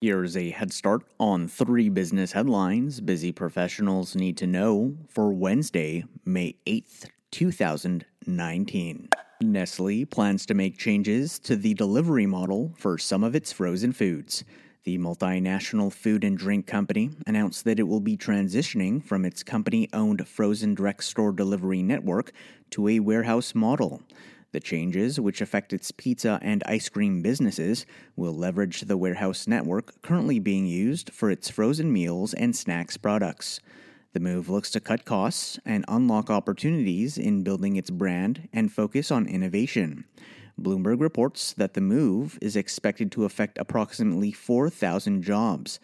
Here's a head start on three business headlines busy professionals need to know for Wednesday, May 8th, 2019. Nestle plans to make changes to the delivery model for some of its frozen foods. The multinational food and drink company announced that it will be transitioning from its company owned frozen direct store delivery network to a warehouse model. The changes, which affect its pizza and ice cream businesses, will leverage the warehouse network currently being used for its frozen meals and snacks products. The move looks to cut costs and unlock opportunities in building its brand and focus on innovation. Bloomberg reports that the move is expected to affect approximately 4,000 jobs.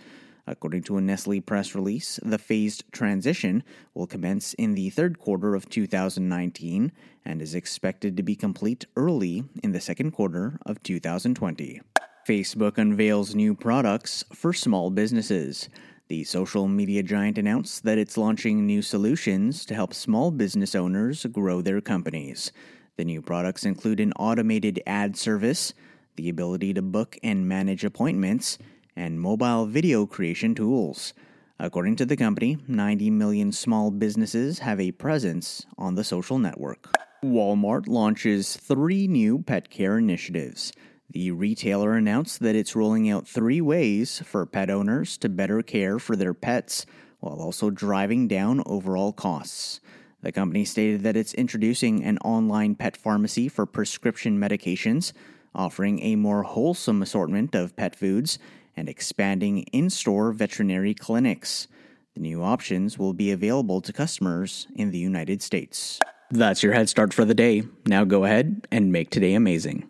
According to a Nestle press release, the phased transition will commence in the third quarter of 2019 and is expected to be complete early in the second quarter of 2020. Facebook unveils new products for small businesses. The social media giant announced that it's launching new solutions to help small business owners grow their companies. The new products include an automated ad service, the ability to book and manage appointments, and mobile video creation tools. According to the company, 90 million small businesses have a presence on the social network. Walmart launches three new pet care initiatives. The retailer announced that it's rolling out three ways for pet owners to better care for their pets while also driving down overall costs. The company stated that it's introducing an online pet pharmacy for prescription medications, offering a more wholesome assortment of pet foods, and expanding in store veterinary clinics. The new options will be available to customers in the United States. That's your head start for the day. Now go ahead and make today amazing.